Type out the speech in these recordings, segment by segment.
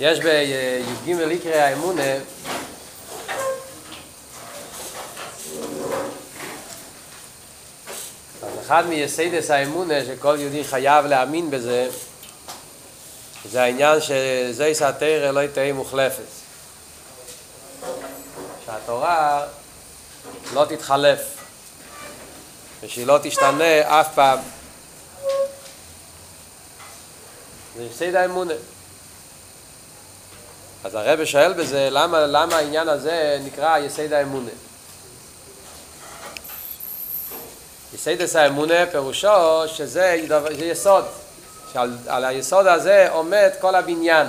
יש בי"ג עיקרי האמונה. אחד מיסודות האמונה שכל יהודי חייב להאמין בזה זה העניין שזאת התורה לא תהא מוחלפת. שהתורה לא תתחלף ושהיא לא תשתנה אף פעם. זה יסוד האמונה אז הרב שואל בזה למה, למה העניין הזה נקרא יסוד האמונה? יסודות האמונה פירושו שזה זה יסוד. שעל על היסוד הזה עומד כל הבניין.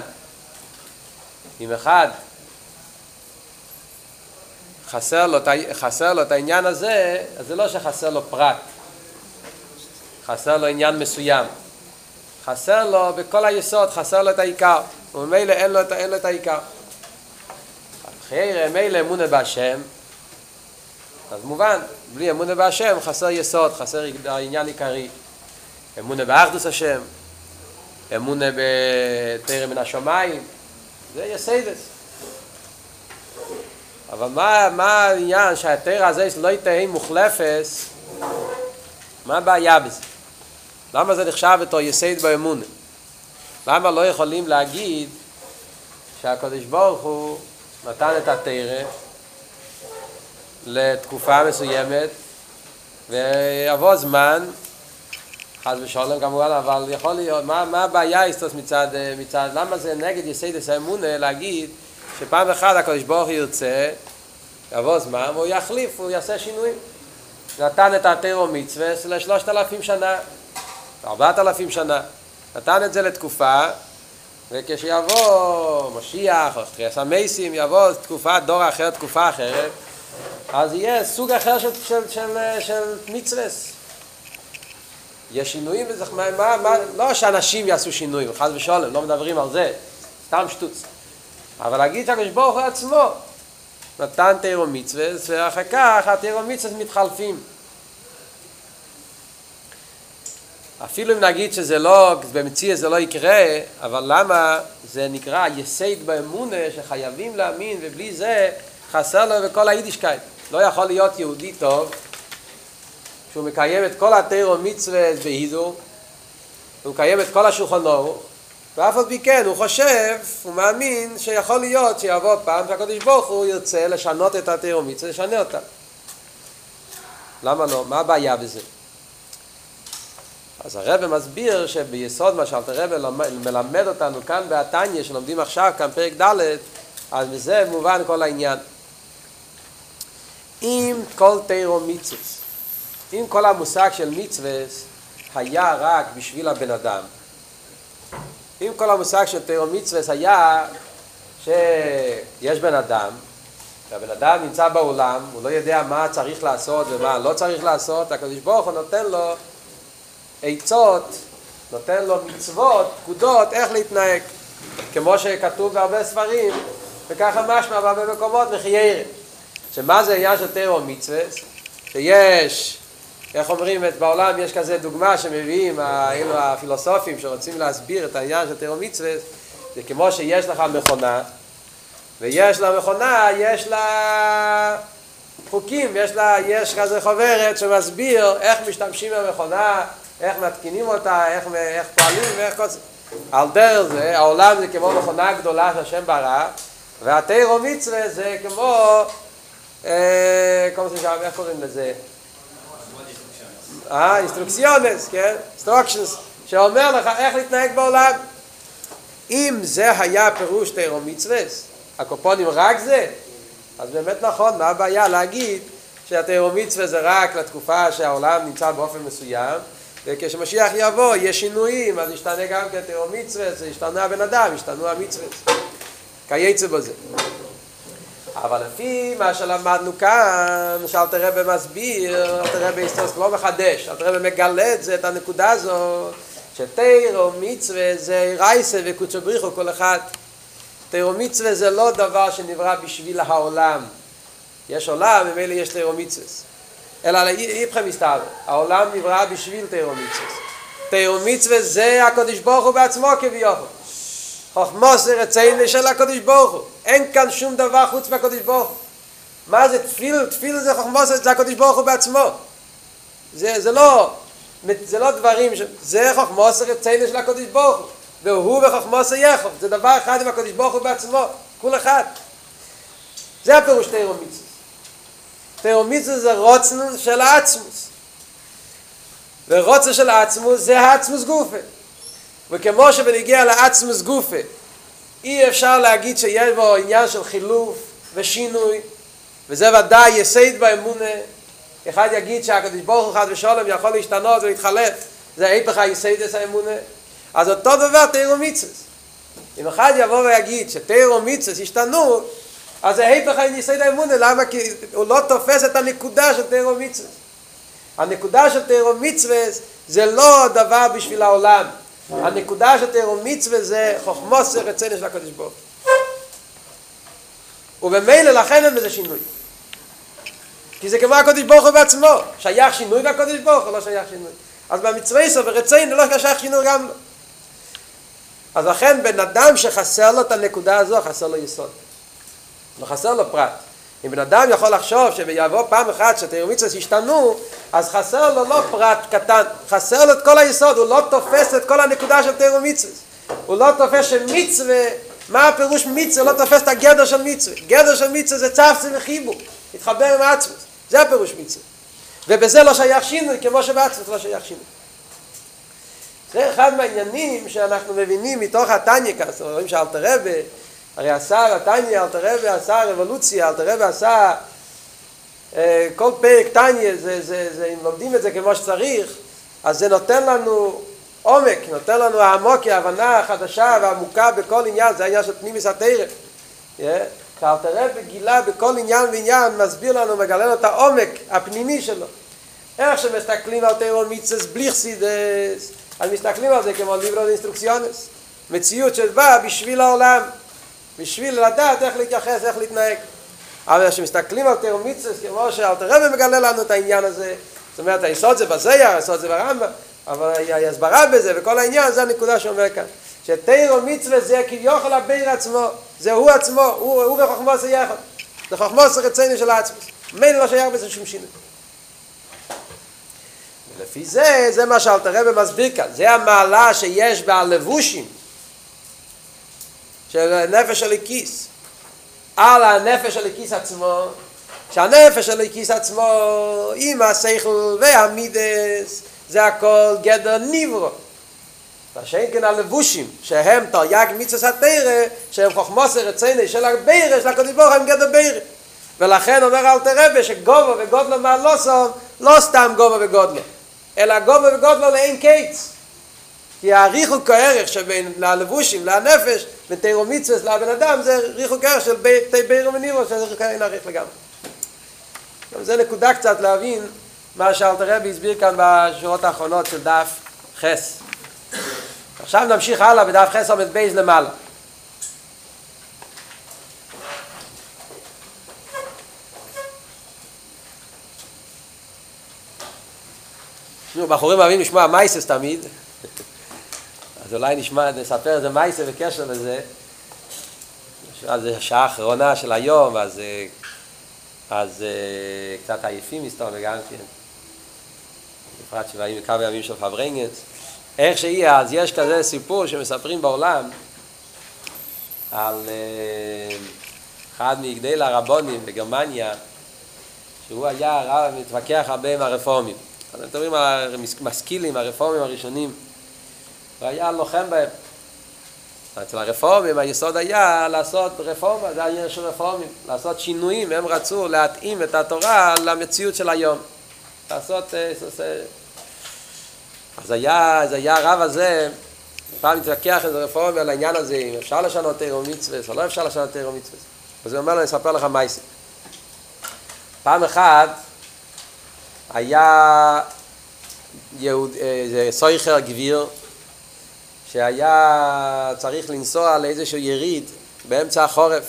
אם אחד חסר לו, חסר לו את העניין הזה אז זה לא שחסר לו פרט. חסר לו עניין מסוים. חסר לו בכל היסוד, חסר לו את העיקר וממילא אין, אין לו את העיקר אחרי מילא אמונה בהשם אז מובן, בלי אמונה בהשם חסר יסוד, חסר העניין עיקרי. אמונה באחדוס השם, אמונה בתרם מן השמיים, זה יסיידס. אבל מה, מה העניין שהתרא הזה לא יתהי מוחלפס, מה הבעיה בזה? למה זה נחשב אותו יסייד באמונה? למה לא יכולים להגיד שהקדוש ברוך הוא נתן את התרא לתקופה מסוימת ויבוא זמן חס ושלום כמובן אבל יכול להיות מה, מה הבעיה איסטוס מצד, מצד למה זה נגד יסיידס האמונה להגיד שפעם אחת הקדוש ברוך הוא ירצה יבוא זמן והוא יחליף הוא יעשה שינויים. נתן את התירו מצווה לשלושת אלפים שנה ארבעת אלפים שנה נתן את זה לתקופה וכשיבוא משיח או תחייה סמייסים יבוא תקופה דור אחר תקופה אחרת אז יהיה סוג אחר של, של, של, של מצווס. יש שינויים בזה, מה, מה, מה, לא שאנשים יעשו שינויים, חס ושלום, לא מדברים על זה, סתם שטות. אבל להגיד שהקדוש ברוך הוא עצמו נתן תורה ומצוות, ואחר כך התורה ומצוות מתחלפים. אפילו אם נגיד שזה לא, במציאות זה לא יקרה, אבל למה זה נקרא יסוד באמונה שחייבים להאמין ובלי זה חסר לו בכל היידישקייט. לא יכול להיות יהודי טוב שהוא מקיים את כל התורה ומצוות בהידור הוא מקיים את כל השולחן אורוך ואף על פי כן הוא חושב, הוא מאמין שיכול להיות שיבוא פעם שהקדוש ברוך הוא ירצה לשנות את התירו מצווה, לשנה אותה למה לא? מה הבעיה בזה? אז הרב מסביר שביסוד מה שאלת הרב מלמד אותנו כאן בעתניה שלומדים עכשיו כאן פרק ד' אז מזה מובן כל העניין. אם כל תירו מצווס, אם כל המושג של מצווס היה רק בשביל הבן אדם, אם כל המושג של תירו מצווס היה שיש בן אדם, והבן אדם נמצא בעולם, הוא לא יודע מה צריך לעשות ומה לא צריך לעשות, הקדוש ברוך הוא נותן לו עצות, נותן לו מצוות, פקודות, איך להתנהג. כמו שכתוב בהרבה ספרים, וככה משמע בהרבה מקומות, וחיירת. שמה זה עניין של תירו מצווה? שיש, איך אומרים, בעולם יש כזה דוגמה שמביאים אלו הפילוסופים שרוצים להסביר את העניין של תירו מצווה, זה כמו שיש לך מכונה, ויש למכונה, יש לה חוקים, יש לה, יש כזה חוברת שמסביר איך משתמשים במכונה, איך מתקינים אותה, איך, איך פועלים ואיך כל זה. על דרך זה, העולם זה כמו מכונה גדולה שהשם ברא, והתורה ומצוות זה כמו כמו זה איך קוראים לזה? אה, instrucciones, כן? instructions, שאומר לך איך להתנהג בעולם. אם זה היה פירוש תורה ומצוות, הקופונים רק זה, אז באמת נכון, מה הבעיה להגיד שהתורה ומצוות זה רק לתקופה שהעולם נמצא באופן מסוים, וכשמשיח יבוא יש שינויים, אז ישתנה גם כן תורה ומצוות, ישתנה הבן אדם, ישתנו המצווה. כייצא בזה. אבל לפי מה שלמדנו כאן, שאלת רבי מסביר, אלת רבי היסטוס לא מחדש, אלת רבי מגלה את זה, את הנקודה הזאת, שתירו מצווה זה רייסה וקוצו בריחו כל אחד. תירו מצווה זה לא דבר שנברא בשביל העולם. יש עולם, ממילא יש תירו מצווה. אלא איפכם מסתבר, העולם נברא בשביל תירו מצווה. תירו מצווה זה הקדוש ברוך הוא בעצמו כביכול. חוכמוס זה רציין של הקודש ברוך הוא. אין כאן שום דבר חוץ מהקודש ברוך הוא. מה זה תפיל? תפיל זה חוכמוס זה הקודש ברוך הוא בעצמו. זה, זה לא, זה לא דברים, ש... זה חוכמוס רציין של הקודש ברוך הוא. והוא וחוכמוס יחוב. זה דבר אחד עם הקודש ברוך הוא בעצמו. כול אחד. זה הפירוש תירו מיצוס. מיצוס זה רוצנו של העצמוס. ורוצה של העצמוס זה העצמוס גופה. וכמו שבנגיע לעצמוס גופה, אי אפשר להגיד שיש בו עניין של חילוף ושינוי, וזה ודאי יסייד באמונה. אחד יגיד שהקדוש ברוך הוא חד ושולם יכול להשתנות ולהתחלף, זה היפך היסייד את האמונה. אז אותו דבר תירו מיצוס. אם אחד יבוא ויגיד שתירו מיצוס השתנו, אז זה היפך היסייד האמונה, למה? כי הוא לא תופס את הנקודה של תירו מיצוס. הנקודה של תירו מצווה זה לא דבר בשביל העולם. הנקודה של תירו מצווה זה חוכמוס רצינו של הקדוש ברוך ובמילא לכן אין בזה שינוי. כי זה כמו הקדוש ברוך הוא בעצמו. שייך שינוי בקדוש ברוך הוא, לא שייך שינוי. אז במצווה יסו ורצינו לא שייך שינוי גם לא. אז לכן בן אדם שחסר לו את הנקודה הזו, חסר לו יסוד. לא חסר לו פרט. אם בן אדם יכול לחשוב שיבוא פעם אחת שתיאור מצווה ישתנו, אז חסר לו לא פרט קטן, חסר לו את כל היסוד, הוא לא תופס את כל הנקודה של תיאור מצווה. הוא לא תופס שמצווה, מה הפירוש מצווה? לא תופס את הגדר של מצווה. גדר של מצווה זה צפצה וחיבור, להתחבר עם העצמוס. זה הפירוש מצווה. ובזה לא שייך שינוי, כמו שבעצמוס לא שייך שינוי. זה אחד מהעניינים שאנחנו מבינים מתוך התניא כאן, זאת אומרת, שאלתר רבי, הרי עשה התניא, אלתר רבי עשה רבולוציה, אלתר רבי עשה כל פרק תניא, זה, זה, זה, אם לומדים את זה כמו שצריך, אז זה נותן לנו עומק, נותן לנו העמוק, ההבנה החדשה והעמוקה בכל עניין, זה העניין של פנימיס התרא. שאלתר רבי גילה בכל עניין ועניין, מסביר לנו, מגלה לנו את העומק הפנימי שלו. איך שמסתכלים על תיאורון מיצס בלי חסידס, אז מסתכלים על זה כמו libro instrucciones. מציאות שבאה בשביל העולם, בשביל לדעת איך להתייחס, איך להתנהג. אבל כשמסתכלים על תורה ומצוות, כמו שאלטער רבי מגלה לנו את העניין הזה, זאת אומרת, היסוד זה בזוהר, היסוד זה ברמב"ם, אבל ההסברה בזה וכל העניין, זה הנקודה שאומר כאן. שתורה ומצוות זה כביכול הבורא עצמו, זה הוא עצמו, הוא, הוא וחכמתו זה יחד. זה חכמתו זה רצונו של העצמות. מילא לא שייך בזה שום שינוי. ולפי זה, זה מה שאלתר רבי מסביר כאן. זה המעלה שיש בלבושים של נפש הליקיס. על הנפש הליקיס עצמו, שהנפש הליקיס עצמו עם השכל והמידס, זה הכל גדר ניברו. והשאין כן הלבושים, שהם תרי"ג מצווה התרא, שהם חוכמוס רציני של הבירה, של הקדוש ברוך הם גדר בירה. ולכן אומר אלתר רבי שגובו וגודלו מהלוסון, לא סתם גובו וגודלו, אלא גובו וגודלו לאין קיץ. כי הריחוק הערך שבין הלבושים, לנפש, בין תירו מצווס לבן אדם, זה ריחוק הערך של בי בירו שזה ריחוק הערך עריך לגמרי. זה נקודה קצת להבין מה שאלתר רבי הסביר כאן בשורות האחרונות של דף חס. עכשיו נמשיך הלאה בדף חס עומד בייז למעלה. בחורים אוהבים לשמוע מייסס תמיד. אז אולי נשמע, נספר איזה מייסה בקשר לזה. אז זה השעה האחרונה של היום, אז, אז קצת עייפים מסתובב גם כן. בפרט שבאים כמה ימים של פברנגנס. איך שיהיה, אז יש כזה סיפור שמספרים בעולם על אחד מגדי הרבונים בגרמניה, שהוא היה רב מתווכח הרבה עם הרפורמים. אז מדברים על המשכילים, הרפורמים הראשונים. והיה לוחם בהם. אצל הרפורמים היסוד היה לעשות רפורמה, זה העניין של רפורמים, לעשות שינויים, הם רצו להתאים את התורה למציאות של היום. לעשות... אז היה, אז היה הרב הזה, פעם התווכח איזה רפורמי על העניין הזה, אם אפשר לשנות תירו מצווה, או לא אפשר לשנות תירו מצווה. אז הוא אומר לו, אני אספר לך מייסי. פעם אחת היה יהוד, איזה סויכר גביר, שהיה צריך לנסוע לאיזשהו יריד באמצע החורף.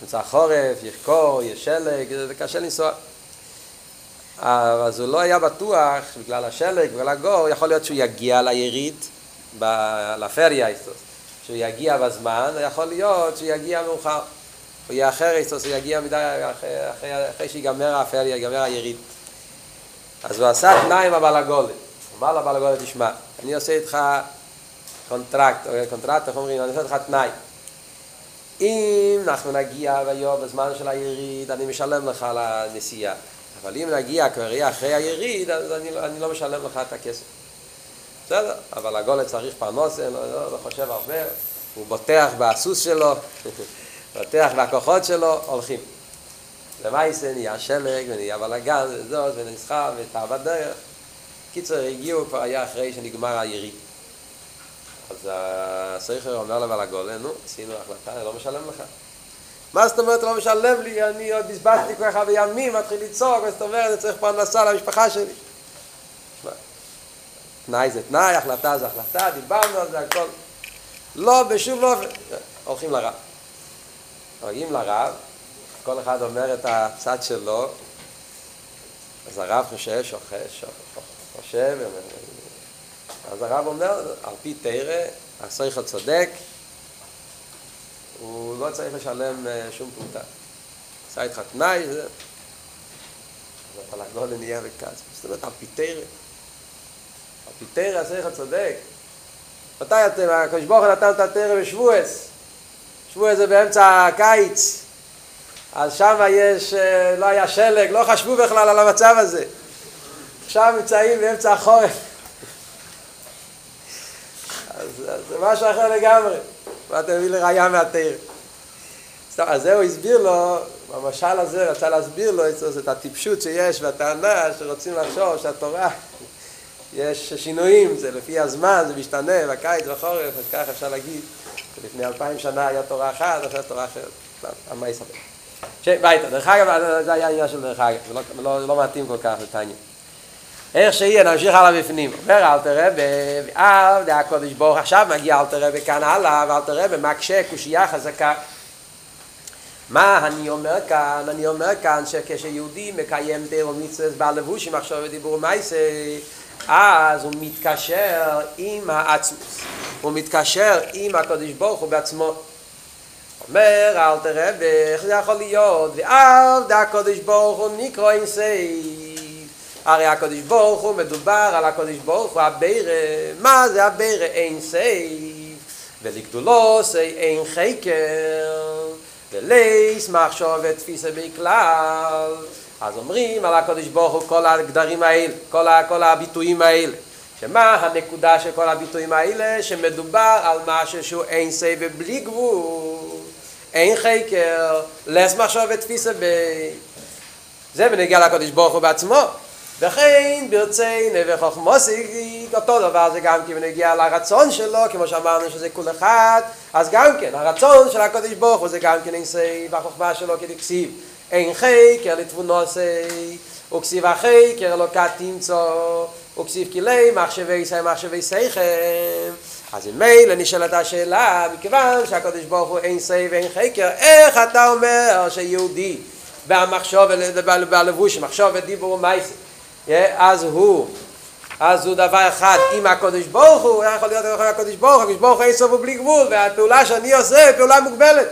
באמצע החורף, יש קור, יש שלג, זה קשה לנסוע. אז הוא לא היה בטוח, בגלל השלג, בגלל הגור, יכול להיות שהוא יגיע ליריד, ל feria, שהוא יגיע בזמן, יכול להיות שהוא יגיע מאוחר. הוא יאחר אצלו, הוא יגיע מדי, אחרי, אחרי, אחרי שיגמר האפל, יגמר היריד. אז הוא עשה תנאי עם. הוא אמר לבעל העגלה, תשמע, אני עושה איתך contract, או contract, איך אומרים, אני עושה איתך תנאי. אם אנחנו נגיע ביום בזמן של היריד, אני משלם לך על הנסיעה. אבל אם נגיע כבר אחרי היריד, אז אני, לא, אני לא משלם לך את הכסף. בסדר, אבל הגולת צריך פרנוסה, לא, לא, לא חושב הרבה, הוא בוטח בסוס שלו, בוטח בכוחות שלו, הולכים. למעשה נהיה שלג ונהיה בלאגן וזאת ונסחר ותאו בדרך. קיצר, הגיעו, כבר היה אחרי שנגמר היריד. אז הסייכר אומר לבעל הגולה, נו, עשינו החלטה, אני לא משלם לך. מה זאת אומרת לא משלם לי? אני עוד בזבזתי כל כך הרבה ימים, מתחיל לצעוק, זאת אומרת, אני צריך פרנסה למשפחה שלי. תנאי זה תנאי, החלטה זה החלטה, דיברנו על זה, הכל. לא, בשום לא... הולכים לרב. מגיעים לרב, כל אחד אומר את הצד שלו, אז הרב חושב, שוחש, חושב, אז הרב אומר, על פי תרא, הסייכל צודק, הוא לא צריך לשלם שום פרוטה. עשה איתך תנאי, זה... אבל הגולם נהיה בכעס. זאת אומרת, על פי תרא. על פי תרא הסייכל צודק. מתי אתם, הקדוש ברוך הוא נתן את התרא בשבועס. שבועס זה באמצע הקיץ. אז שם יש, לא היה שלג, לא חשבו בכלל על המצב הזה. עכשיו נמצאים באמצע החורף. אז זה משהו אחר לגמרי. מה אתה מביא לראייה מהתיר? אז זהו הסביר לו, במשל הזה רצה להסביר לו את הטיפשות שיש והטענה שרוצים לחשוב שהתורה יש שינויים, זה לפי הזמן, זה משתנה, בקיץ, בחורף, אז ככה אפשר להגיד שלפני אלפיים שנה היה תורה אחת, עכשיו תורה אחרת. מה יספר? ביתה, דרך אגב, זה היה עניין של דרך אגב, זה לא, לא מתאים כל כך לתניא. איך שיהיה, נמשיך הלאה בפנים. אומר אל תראה, ואב, זה הקודש ברוך, עכשיו מגיע אל תראה כאן הלאה, ואל תראה במקשה קושייה חזקה. מה אני אומר כאן? אני אומר כאן שכשיהודי מקיים תירו מצווה בלבושים עכשיו ודיבור מייסה, אז הוא מתקשר עם העצמוס. הוא מתקשר עם הקודש ברוך הוא בעצמו. אומר, אל תראה, איך זה יכול להיות? ואב, זה הקודש ברוך הוא נקרא אינסי. הרי הקדוש ברוך הוא מדובר על הקדוש ברוך הוא הבירה מה זה הבירה אין סייף ולגדולו סי אין חקר ולייס מחשוב ותפיסה בכלל. אז אומרים על הקדוש ברוך הוא כל הגדרים האלה כל, כל הביטויים האלה. שמה הנקודה של כל הביטויים האלה? שמדובר על משהו שהוא אין סייף ובלי גבול. אין חקר לס מחשוב ותפיסה ב... זה בנגיע לקדוש ברוך הוא בעצמו וכן ברצי נבח חוכמוסי, אותו דבר זה גם כן נגיע לרצון שלו, כמו שאמרנו שזה כול אחד, אז גם כן, הרצון של הקודש ברוך הוא זה גם כן אינסי, והחוכמה שלו כדקסיב, אין חקר לתבונוסי, וכסיב החקר לא כת תמצוא, וכסיב כלי מחשבי סי מחשבי סייכם, אז אם מילא נשאלת השאלה, מכיוון שהקודש ברוך הוא אין סי ואין חקר, איך אתה אומר שיהודי והמחשוב בלבוש, מחשוב ודיבור ומייסי, אז הוא אז הוא דבר אחד עם הקודש ברוך הוא, איך יכול להיות עם הקודש ברוך הוא, הקודש ברוך הוא אין סוף ובלי גבול, והפעולה שאני עושה היא פעולה מוגבלת.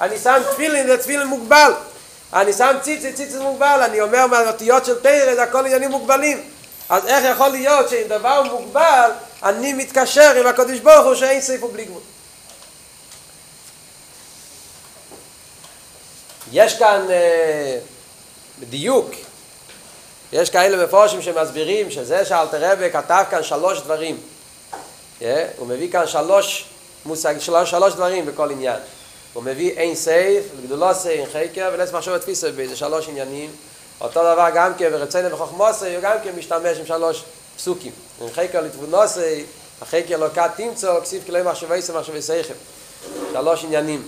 אני שם תפילין, זה תפילין מוגבל. אני שם ציצי, ציצי מוגבל. אני אומר מהאותיות של תרא, זה הכל עניינים מוגבלים. אז איך יכול להיות שעם דבר מוגבל, אני מתקשר עם הקודש ברוך הוא שאין סוף ובלי גבול. יש כאן אה, דיוק, יש כאלה מפורשים שמסבירים שזה שאלתר רבי כתב כאן שלוש דברים. Yeah, הוא מביא כאן שלוש מושג, שלוש, שלוש דברים בכל עניין. הוא מביא אין סוף, לגדולתו אין חקר, ולית מחשבה תפיסא ביה, זה שלוש עניינים. אותו דבר גם כן, ורצונו וחכמתו, הוא גם כן משתמש עם שלוש פסוקים. אין חקר לתבונוסי, החקר לא כת תמצוא, כסיף כלי מחשבי סי, מחשבי סייכם. שלוש עניינים.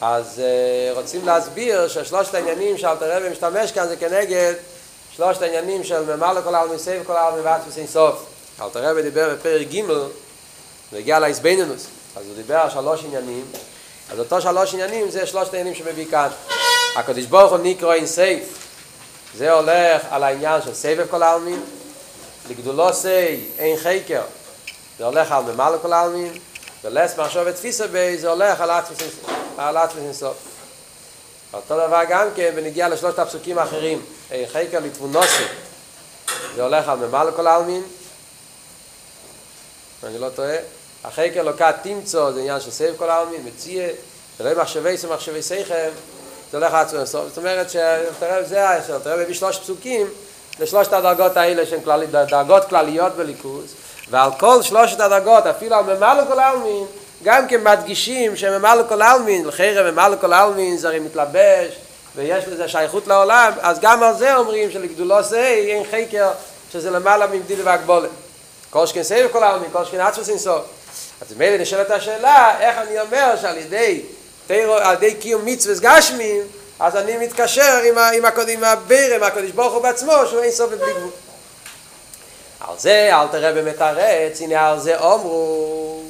אז uh, רוצים להסביר ששלושת העניינים שאלטער רבי משתמש כאן זה כנגד שלושת העניינים של ממלא כל עלמין סובב כל עלמין ועצמות אין סוף. אלטער רבי דיבר בפרק ג' והגיע להסביננוס. אז הוא דיבר על שלוש עניינים. אז אותו שלוש עניינים זה שלושת העניינים שמביא כאן. הקדוש ברוך הוא נקרא אין סוף. זה הולך על העניין של סובב כל עלמין. לגדולתו אין חקר. זה הולך על ממלא כל עלמין. ולית מחשבה תפיסא ביה זה הולך על עצמות אין סוף אותו דבר גם כן ונגיע לשלושת הפסוקים האחרים חקר לתבונוסי זה הולך על ממלא כל העלמין. אני לא טועה. החקר לוקה תמצוא זה עניין של סייב כל העלמין מציע. ולא מחשבי זה מחשבי סייכם זה הולך עצמס אינסוף זאת אומרת שתראה זה תראה בבי שלוש פסוקים לשלושת הדרגות האלה שהן כללי, דרגות כלליות בליכוז ועל כל שלושת הדרגות אפילו על ממלא כל העלמין גם כן מדגישים שממלא כל העלמין, לחרם ממלא כל העלמין זה הרי מתלבש ויש לזה שייכות לעולם, אז גם על זה אומרים שלגדולתו זה אין חקר שזה למעלה ממדידה והגבלה. כל שכן סובב כל עלמין, כל שכן עצמות אין סוף. אז מילא נשאלת השאלה, איך אני אומר שעל ידי, תורה, על ידי קיום מצוות גשמיים, אז אני מתקשר עם, עם, עם הבורא, עם הקדוש ברוך הוא בעצמו, שהוא אין סוף ובלי גבול. על זה אלטער רבי מתרץ, הנה על זה אמרו,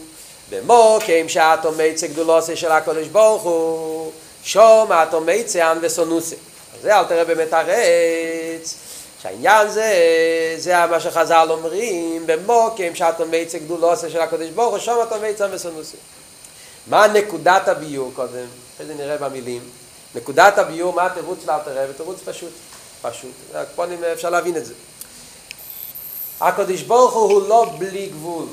במקום שאתה מוצא גדולתו של הקדוש ברוך הוא, שום אתו מיצה אנ וסונוסי. זה אל תראה במתרץ, שהעניין זה, זה מה שחז"ל אומרים, במוקים שאתו מיצה גדולוסי של הקודש ברוך הוא, שום אתו מיצה אנ וסונוסי. מה נקודת הביור קודם? אחרי זה נראה במילים. נקודת הביור, מה התירוץ של אלתר רבי? תירוץ פשוט, פשוט. פה אפשר להבין את זה. הקדוש ברוך הוא לא בלי גבול.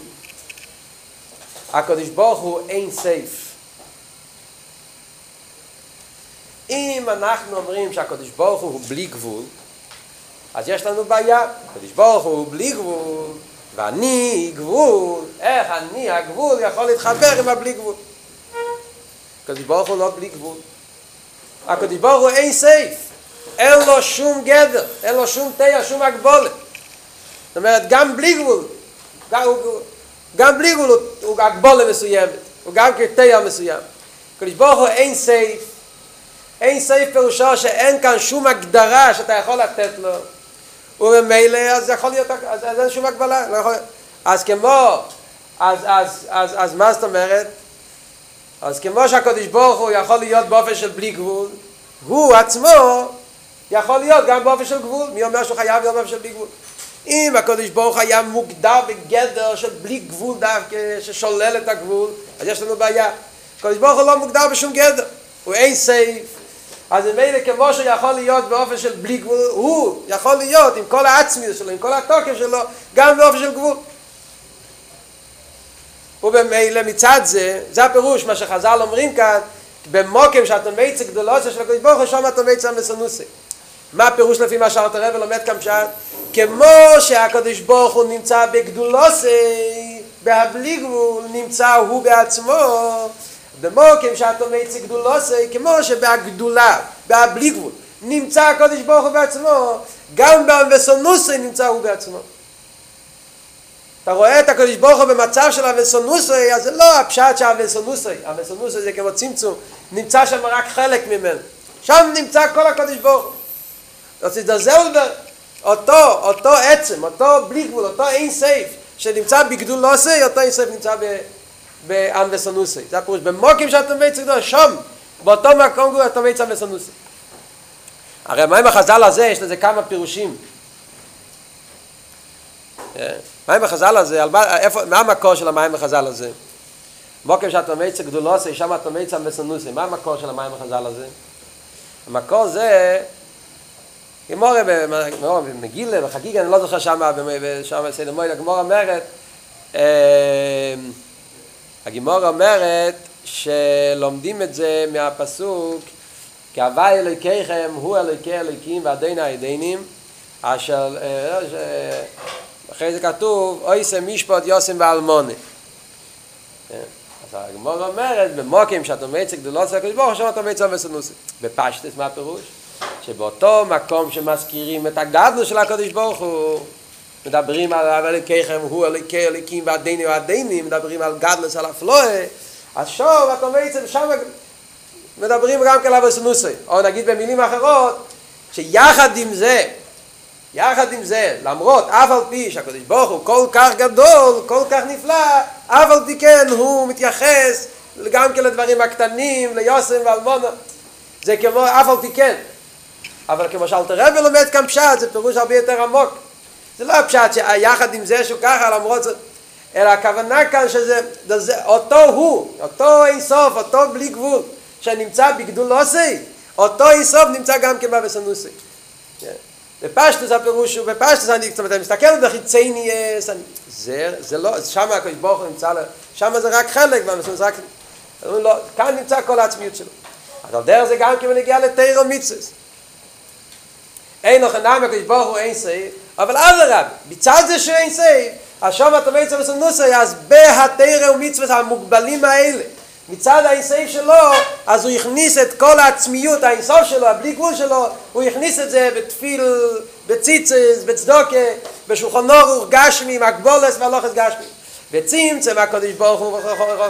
הקדוש ברוך הוא אין סייף. אם אנחנו אומרים שהקדוש ברוך הוא בלי גבול, אז יש לנו בעיה. הקדוש ברוך הוא בלי גבול, ואני גבול, איך אני הגבול יכול להתחבר עם הבלי גבול? הקדוש ברוך הוא לא בלי גבול. הקדוש ברוך הוא אין סייף. אין לו שום גדר, אין לו שום תהיה, שום הגבולת. זאת אומרת, גם בלי גבול, גם, בלי גבול הוא הגבולה מסוימת, הוא גם כתיה מסוים. הקדוש ברוך הוא אין סייף, אין סייף פירושו שאין כאן שום הגדרה שאתה יכול לתת לו, ובמילא אז יכול להיות, אז, אז אין שום הגבלה, לא יכול, אז כמו, אז, אז, אז, אז מה זאת אומרת? אז כמו שהקדוש ברוך הוא יכול להיות באופן של בלי גבול, הוא עצמו יכול להיות גם באופן של גבול. מי אומר שהוא חייב להיות באופן של בלי גבול? אם הקדוש ברוך היה מוגדר בגדר של בלי גבול דווקא, ששולל את הגבול, אז יש לנו בעיה. הקדוש ברוך הוא לא מוגדר בשום גדר, הוא אין סייף. אז מילא כמו שהוא יכול להיות באופן של בלי גבול, הוא יכול להיות עם כל העצמיות שלו, עם כל התוקף שלו, גם באופן של גבול. ובמילא מצד זה, זה הפירוש מה שחז"ל אומרים כאן, במוקם שאתה מייצא גדולות של הקדוש ברוך הוא, שם אתה מייצא מסנוסי. מה הפירוש לפי מה שאלת הרב ולומד כאן פשט? כמו שהקדוש ברוך הוא נמצא בגדולוסי, בהבלי גבול, נמצא הוא בעצמו, במוקם שאתה מייצא גדולוסי, כמו שבהגדולה, בהבלי גבול, נמצא הקדוש ברוך הוא בעצמו, גם במסנוסי נמצא הוא בעצמו. אתה רואה את הקדוש ברוך הוא במצב של אבסונוסי, אז זה לא הפשט של אבסונוסי, אבסונוסי זה כמו צמצום, נמצא שם רק חלק ממנו. שם נמצא כל הקדוש ברוך הוא. אז זה זלבר, אותו, אותו עצם, אותו בלי גבול, אותו אין סייף, שנמצא בגדול לא עושה, אותו אין סייף נמצא בעם וסנוסי. זה הפירוש, במוקים שאתה מביא צדו, שם, באותו מקום גבול אתה מביא צם וסנוסי. הרי מה עם החז"ל הזה, יש לזה כמה פירושים. מה עם החז"ל הזה, מה המקור של המים החז"ל הזה? מוקים שאתה מביא גדולוסי, שם אתה מביא צם וסנוסי. מה המקור של המים החז"ל הזה? המקור זה גמורה במגילה בחגיגה אני לא זוכר שמה שמה בסדר מוילה גמורה אומרת הגמורה אומרת שלומדים את זה מהפסוק כי אלוהיכיכם הוא אלוהיקי אלוהיקים ועדיין העדיינים אשר אחרי זה כתוב אוי משפט יוסם ואלמוני אז הגמורה אומרת במוקים שאתה מצק דלו צלקות בו עכשיו אתה מצק וסנוסי בפשטס מה הפירוש? שבאותו מקום שמזכירים את הגדלו של הקדוש ברוך הוא מדברים על אלוקיכם הוא אלוקי אלוקים ועדיני ועדיני מדברים על גדלוס על הפלואה אז שוב אתה אומר את שם מדברים גם כן על הסנוסי או נגיד במילים אחרות שיחד עם זה יחד עם זה למרות אף על פי שהקדוש ברוך הוא כל כך גדול כל כך נפלא אף על פי כן הוא מתייחס גם כן לדברים הקטנים ליוסם ואלמונה זה כמו אף על פי כן אבל כמו שאלת רבי לומד כאן פשט, זה פירוש הרבה יותר עמוק. זה לא הפשט שיחד עם זה שהוא ככה, למרות זאת, אלא הכוונה כאן שזה זה, אותו הוא, אותו אינסוף, אותו בלי גבול, שנמצא בגדול עושי, אותו אינסוף נמצא גם כן בבסנוסי. בפשטוס הפירוש הוא, בפשטוס אני, אני מסתכל בחיצי ניאס, זה, זה לא, שם ברוך הוא נמצא, שם זה רק חלק, זה רק, לא, כאן נמצא כל העצמיות שלו. אבל דרך זה גם כן מנגיע לתירו מיצוס. אין נעם הקדוש ברוך הוא אין סייב, אבל אדרבה, בצד זה שאין סייב, אז שם אתה בעצם עושה נוסי, אז בהתירו ומצוות המוגבלים האלה, מצד האינסייף שלו, אז הוא הכניס את כל העצמיות, האינסוף שלו, הבלי גבול שלו, הוא הכניס את זה בתפיל, בציצס, בצדוקה, בשולחון אורוך, גשמי, מקבולס והלוכס גשמי. וצמצם הקדוש ברוך הוא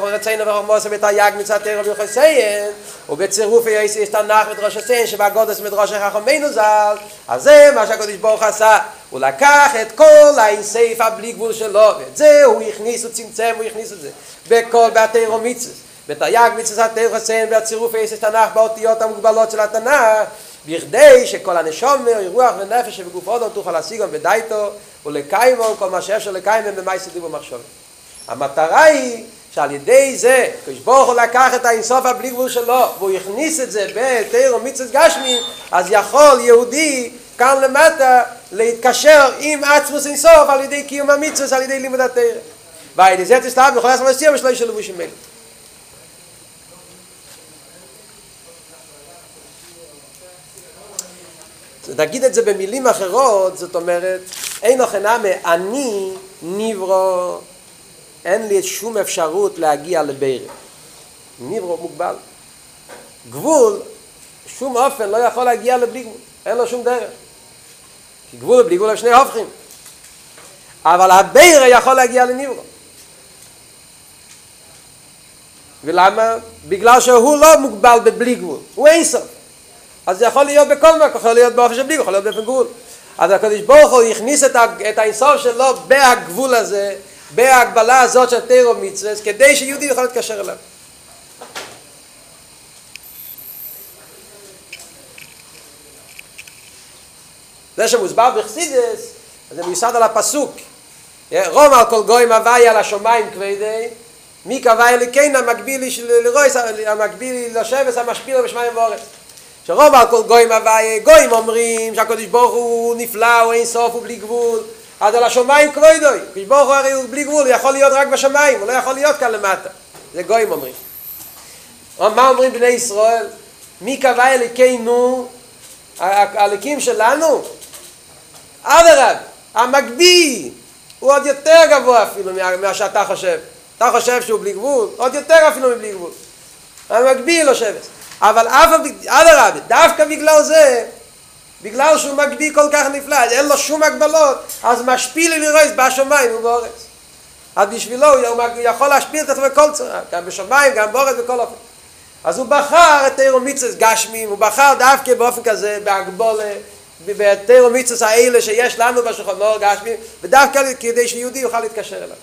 רצינו וחמוסם את היג מצד תרא ויחסיין ובצירוף יש תנ"ך מדרוש הסיין שבגודס מדרוש החכמינו ז"ל אז זה מה שהקדוש ברוך עשה הוא לקח את כל האינסייף הבלי גבול שלו ואת זה הוא הכניס, הוא צמצם, הוא הכניס את זה בכל בתרא מצווה בתייג מצוות התרא סיין והצירוף יש תנ"ך באותיות המוגבלות של התנ"ך בכדי שכל הנשום, רוח ונפש ובגוף עוד תוכל להשיגו בדייתו ולקיימו כל מה שאפשר לקיימו במאי סדיב ומחשוב. המטרה היא שעל ידי זה, כשברוך הוא לקח את האינסוף הבלי גבול שלו והוא הכניס את זה בתר ומצוות גשמי, אז יכול יהודי כאן למטה להתקשר עם עצמוס אינסוף על ידי קיום המצוות, על ידי לימוד. ועל ידי זה תסתכל בכל הסמל סיום ושלא ישלבו שמל. נגיד את זה במילים אחרות, זאת אומרת, אין לכם נאמה, אני נברו, אין לי שום אפשרות להגיע לבירה. נברו מוגבל. גבול, שום אופן לא יכול להגיע לבלי גבול, אין לו שום דרך. כי גבול ובלי גבול הם שני הופכים. אבל הבירה יכול להגיע לנברו. ולמה? בגלל שהוא לא מוגבל בבלי גבול, הוא אין סוף. אז זה יכול להיות בכל מקום, יכול להיות באופן של בלי, יכול להיות באופן גבול. אז הקדוש ברוך הוא הכניס את, את האינסוף שלו בהגבול הזה, בהגבלה הזאת של תירו מצווה, כדי שיהודי יוכל להתקשר אליו. זה שמוסבר בחסידס, זה מיוסד על הפסוק. רום על כל גויים הווי על השומיים כבדי, מי קבע אליקין המקביל לרויס, המקביל לשבס, המשפיל בשמיים ואורץ. שרוב על כל גויים הווי, גויים אומרים שהקדוש ברוך הוא נפלא, הוא אין סוף, הוא בלי גבול. אז על השמיים כבודוי, הקדוש ברוך הוא הרי הוא בלי גבול, הוא יכול להיות רק בשמיים, הוא לא יכול להיות כאן למטה. זה גויים אומרים. מה אומרים בני ישראל? מי קבע אליקנו, הליקים שלנו? אדרב, המקביל, הוא עוד יותר גבוה אפילו ממה שאתה חושב. אתה חושב שהוא בלי גבול? עוד יותר אפילו מבלי גבול. המקביל לא שבס. אבל אף דווקא בגלל זה, בגלל שהוא מגביל כל כך נפלא, אין לו שום הגבלות, אז משפיל לי לראות בשמיים ובאורץ. אז בשבילו הוא יכול להשפיל את עצמו בכל צורה, גם בשמיים, גם באורץ, בכל אופן. אז הוא בחר את תירו מיצוס גשמים, הוא בחר דווקא באופן כזה, בהגבולה, בתירו מיצוס האלה שיש לנו בשולחן גשמים, ודווקא כדי שיהודי יוכל להתקשר אליו.